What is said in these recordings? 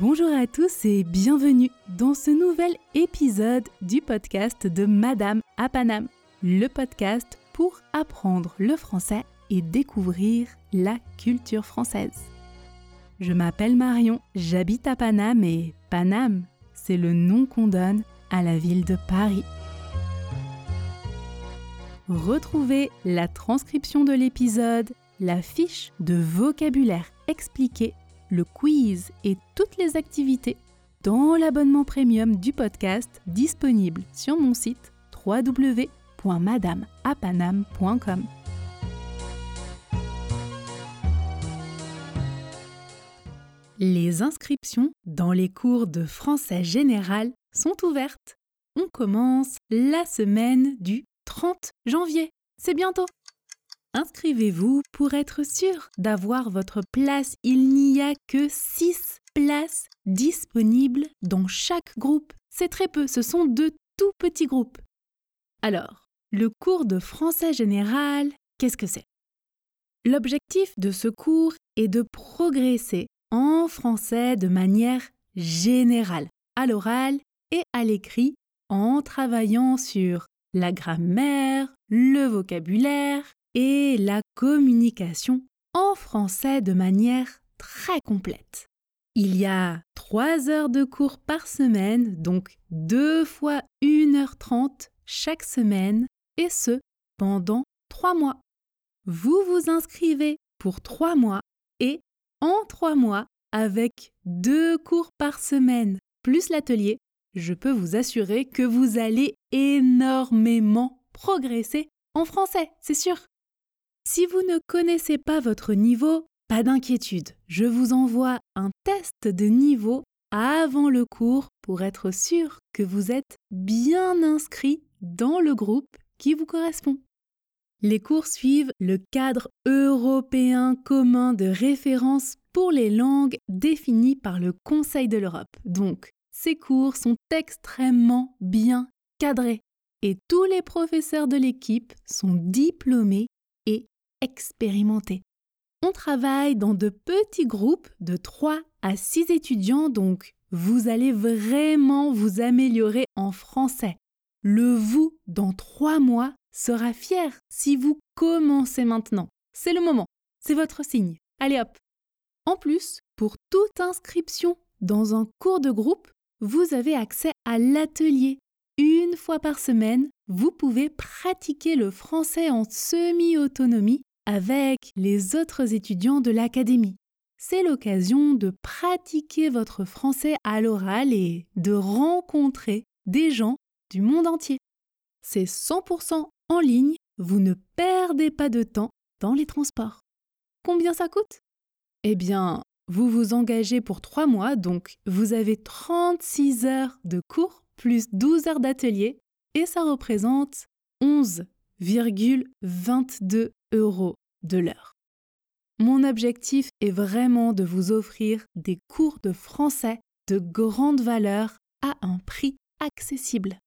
Bonjour à tous et bienvenue dans ce nouvel épisode du podcast de Madame à Paname, le podcast pour apprendre le français et découvrir la culture française. Je m'appelle Marion, j'habite à Paname et Paname, c'est le nom qu'on donne à la ville de Paris. Retrouvez la transcription de l'épisode, la fiche de vocabulaire expliqué, le quiz et toutes les activités dans l'abonnement premium du podcast disponible sur mon site www.madameapanam.com. Les inscriptions dans les cours de français général sont ouvertes. On commence la semaine du 30 janvier. C'est bientôt. Inscrivez-vous pour être sûr d'avoir votre place. Il n'y a que 6 places disponibles dans chaque groupe. C'est très peu, ce sont de tout petits groupes. Alors, le cours de français général, qu'est-ce que c'est? L'objectif de ce cours est de progresser en français de manière générale, à l'oral et à l'écrit, en travaillant sur la grammaire, le vocabulaire et la communication en français de manière très complète. Il y a trois heures de cours par semaine, donc deux fois 1h30 chaque semaine, et ce, pendant trois mois. Vous vous inscrivez pour trois mois et en trois mois, avec deux cours par semaine, plus l'atelier, je peux vous assurer que vous allez énormément progresser en français, c'est sûr. Si vous ne connaissez pas votre niveau, pas d'inquiétude, je vous envoie un test de niveau avant le cours pour être sûr que vous êtes bien inscrit dans le groupe qui vous correspond. Les cours suivent le cadre européen commun de référence pour les langues défini par le Conseil de l'Europe. Donc, ces cours sont extrêmement bien cadrés et tous les professeurs de l'équipe sont diplômés expérimentés. On travaille dans de petits groupes de 3 à 6 étudiants, donc vous allez vraiment vous améliorer en français. Le vous dans 3 mois sera fier si vous commencez maintenant. C'est le moment, c'est votre signe. Allez hop. En plus, pour toute inscription dans un cours de groupe, vous avez accès à l'atelier. Une fois par semaine, vous pouvez pratiquer le français en semi-autonomie avec les autres étudiants de l'académie. C'est l'occasion de pratiquer votre français à l'oral et de rencontrer des gens du monde entier. C'est 100% en ligne, vous ne perdez pas de temps dans les transports. Combien ça coûte? Eh bien, vous vous engagez pour 3 mois, donc vous avez 36 heures de cours plus 12 heures d'atelier et ça représente 11,22 euros de l'heure. Mon objectif est vraiment de vous offrir des cours de français de grande valeur à un prix accessible.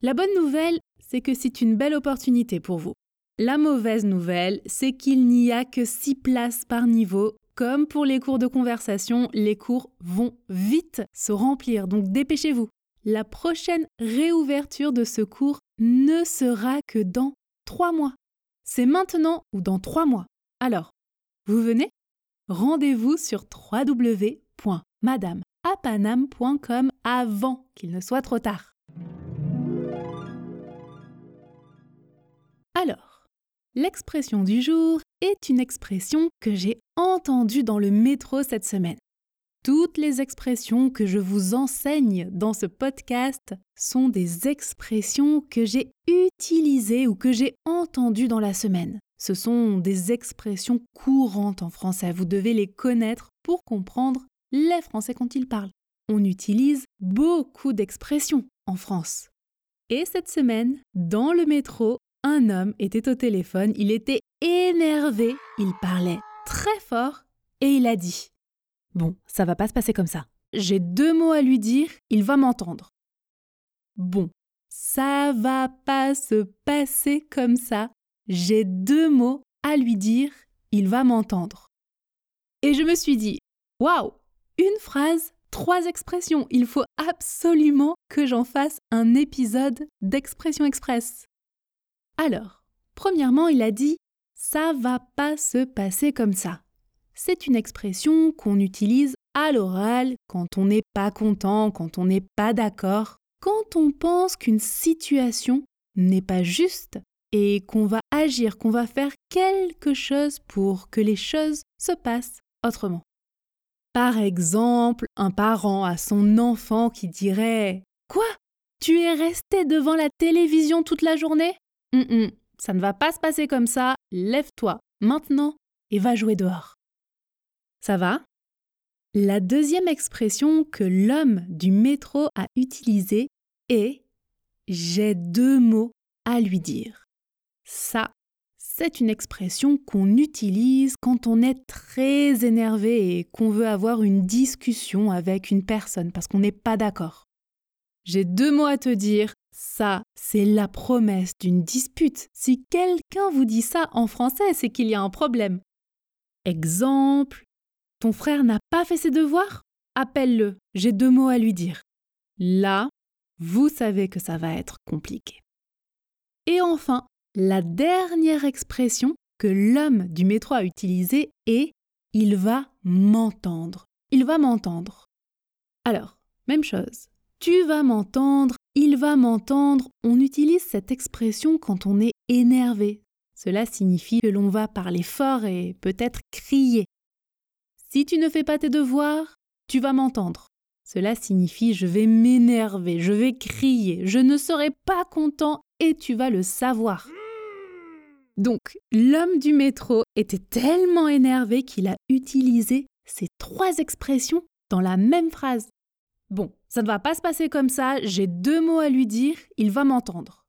La bonne nouvelle, c'est que c'est une belle opportunité pour vous. La mauvaise nouvelle, c'est qu'il n'y a que 6 places par niveau comme pour les cours de conversation, les cours vont vite se remplir, donc dépêchez-vous. La prochaine réouverture de ce cours ne sera que dans trois mois. C'est maintenant ou dans trois mois. Alors, vous venez? Rendez-vous sur www.madameapanam.com avant qu'il ne soit trop tard. Alors, l'expression du jour est une expression que j'ai entendue dans le métro cette semaine. Toutes les expressions que je vous enseigne dans ce podcast sont des expressions que j'ai utilisées ou que j'ai entendues dans la semaine. Ce sont des expressions courantes en français. Vous devez les connaître pour comprendre les Français quand ils parlent. On utilise beaucoup d'expressions en France. Et cette semaine, dans le métro, un homme était au téléphone, il était énervé, il parlait très fort et il a dit Bon, ça va pas se passer comme ça. J'ai deux mots à lui dire, il va m'entendre. Bon, ça va pas se passer comme ça. J'ai deux mots à lui dire, il va m'entendre. Et je me suis dit Waouh Une phrase trois expressions. Il faut absolument que j'en fasse un épisode d'expression express. Alors, premièrement, il a dit ça va pas se passer comme ça. C'est une expression qu'on utilise à l'oral quand on n'est pas content, quand on n'est pas d'accord, quand on pense qu'une situation n'est pas juste et qu'on va agir, qu'on va faire quelque chose pour que les choses se passent autrement. Par exemple, un parent à son enfant qui dirait Quoi? Tu es resté devant la télévision toute la journée? Ça ne va pas se passer comme ça, lève-toi maintenant et va jouer dehors. Ça va? La deuxième expression que l'homme du métro a utilisée est J'ai deux mots à lui dire. Ça, c'est une expression qu'on utilise quand on est très énervé et qu'on veut avoir une discussion avec une personne parce qu'on n'est pas d'accord. J'ai deux mots à te dire. Ça, c'est la promesse d'une dispute. Si quelqu'un vous dit ça en français, c'est qu'il y a un problème. Exemple, ton frère n'a pas fait ses devoirs? Appelle-le, j'ai deux mots à lui dire. Là, vous savez que ça va être compliqué. Et enfin, la dernière expression que l'homme du métro a utilisée est il va m'entendre. Il va m'entendre. Alors, même chose. Tu vas m'entendre, il va m'entendre. On utilise cette expression quand on est énervé. Cela signifie que l'on va parler fort et peut-être crier. Si tu ne fais pas tes devoirs, tu vas m'entendre. Cela signifie je vais m'énerver, je vais crier, je ne serai pas content et tu vas le savoir. Donc, l'homme du métro était tellement énervé qu'il a utilisé ces trois expressions dans la même phrase. Bon, ça ne va pas se passer comme ça, j'ai deux mots à lui dire, il va m'entendre.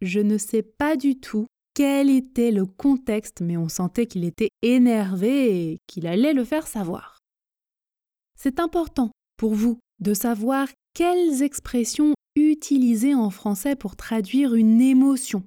Je ne sais pas du tout quel était le contexte, mais on sentait qu'il était énervé et qu'il allait le faire savoir. C'est important pour vous de savoir quelles expressions utiliser en français pour traduire une émotion.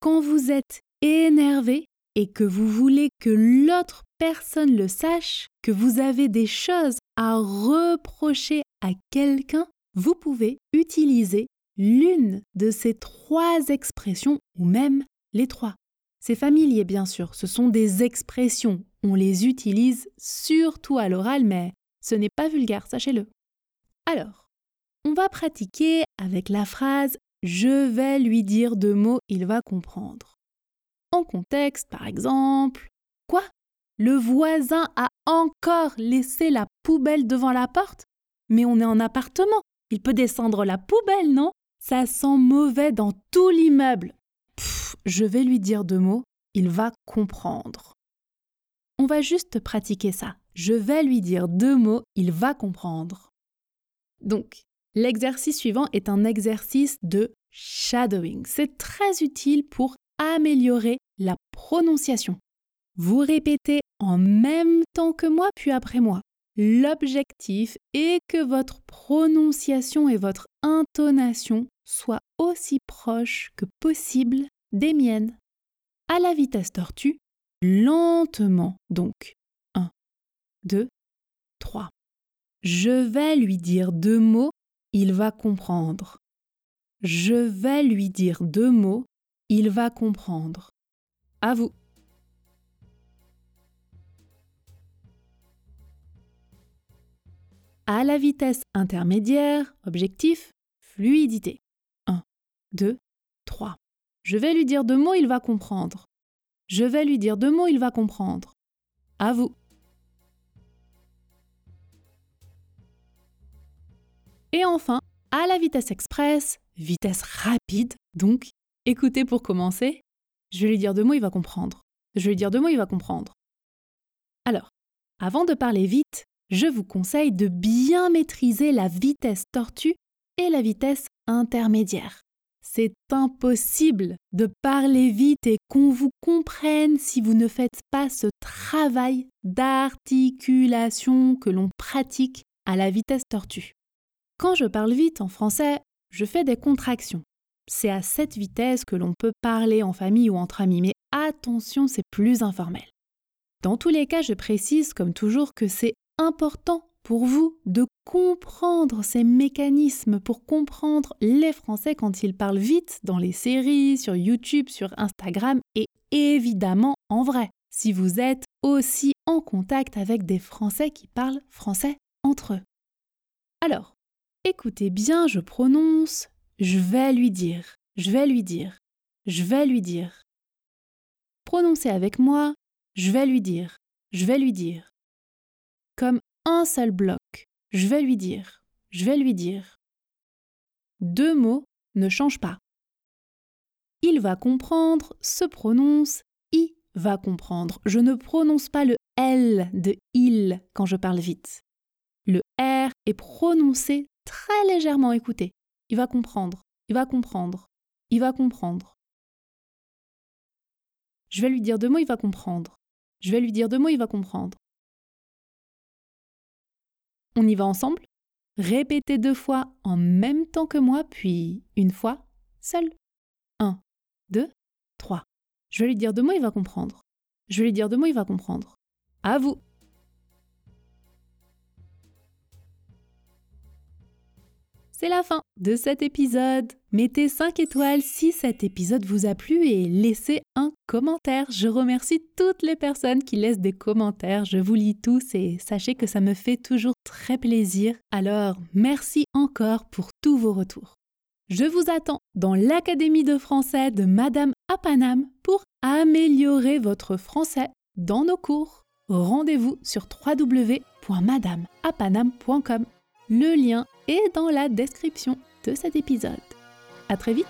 Quand vous êtes énervé et que vous voulez que l'autre personne le sache, que vous avez des choses à reprocher à quelqu'un, vous pouvez utiliser l'une de ces trois expressions ou même les trois. C'est familier bien sûr, ce sont des expressions, on les utilise surtout à l'oral mais ce n'est pas vulgaire, sachez-le. Alors, on va pratiquer avec la phrase Je vais lui dire deux mots, il va comprendre. En contexte, par exemple, Quoi? Le voisin a encore laissé la poubelle devant la porte? Mais on est en appartement, il peut descendre la poubelle, non? Ça sent mauvais dans tout l'immeuble. Je vais lui dire deux mots, il va comprendre. On va juste pratiquer ça. Je vais lui dire deux mots, il va comprendre. Donc, l'exercice suivant est un exercice de shadowing. C'est très utile pour améliorer la prononciation. Vous répétez en même temps que moi, puis après moi. L'objectif est que votre prononciation et votre intonation soient aussi proches que possible des miennes. À la vitesse tortue, lentement donc. 1, 2, 3. Je vais lui dire deux mots, il va comprendre. Je vais lui dire deux mots, il va comprendre. À vous. À la vitesse intermédiaire, objectif, fluidité. 1, 2, 3. Je vais lui dire deux mots, il va comprendre. Je vais lui dire deux mots, il va comprendre. À vous. Et enfin, à la vitesse express, vitesse rapide, donc écoutez pour commencer. Je vais lui dire deux mots, il va comprendre. Je vais lui dire deux mots, il va comprendre. Alors, avant de parler vite, je vous conseille de bien maîtriser la vitesse tortue et la vitesse intermédiaire. C'est impossible de parler vite et qu'on vous comprenne si vous ne faites pas ce travail d'articulation que l'on pratique à la vitesse tortue. Quand je parle vite en français, je fais des contractions. C'est à cette vitesse que l'on peut parler en famille ou entre amis, mais attention, c'est plus informel. Dans tous les cas, je précise comme toujours que c'est important pour vous de comprendre ces mécanismes, pour comprendre les Français quand ils parlent vite dans les séries, sur YouTube, sur Instagram et évidemment en vrai, si vous êtes aussi en contact avec des Français qui parlent français entre eux. Alors, écoutez bien, je prononce, je vais lui dire, je vais lui dire, je vais lui dire. Prononcez avec moi, je vais lui dire, je vais lui dire. Comme un seul bloc, je vais lui dire, je vais lui dire. Deux mots ne changent pas. Il va comprendre se prononce I va comprendre. Je ne prononce pas le L de il quand je parle vite. Le R est prononcé très légèrement, écoutez. Il va comprendre, il va comprendre, il va comprendre. Je vais lui dire deux mots, il va comprendre. Je vais lui dire deux mots, il va comprendre. On y va ensemble Répétez deux fois en même temps que moi, puis une fois seul. Un, deux, trois. Je vais lui dire deux mots, il va comprendre. Je vais lui dire deux mots, il va comprendre. À vous C'est la fin de cet épisode. Mettez 5 étoiles si cet épisode vous a plu et laissez un commentaire. Je remercie toutes les personnes qui laissent des commentaires. Je vous lis tous et sachez que ça me fait toujours très plaisir. Alors, merci encore pour tous vos retours. Je vous attends dans l'Académie de français de Madame Apanam pour améliorer votre français dans nos cours. Rendez-vous sur www.madameapanam.com. Le lien est dans la description de cet épisode. À très vite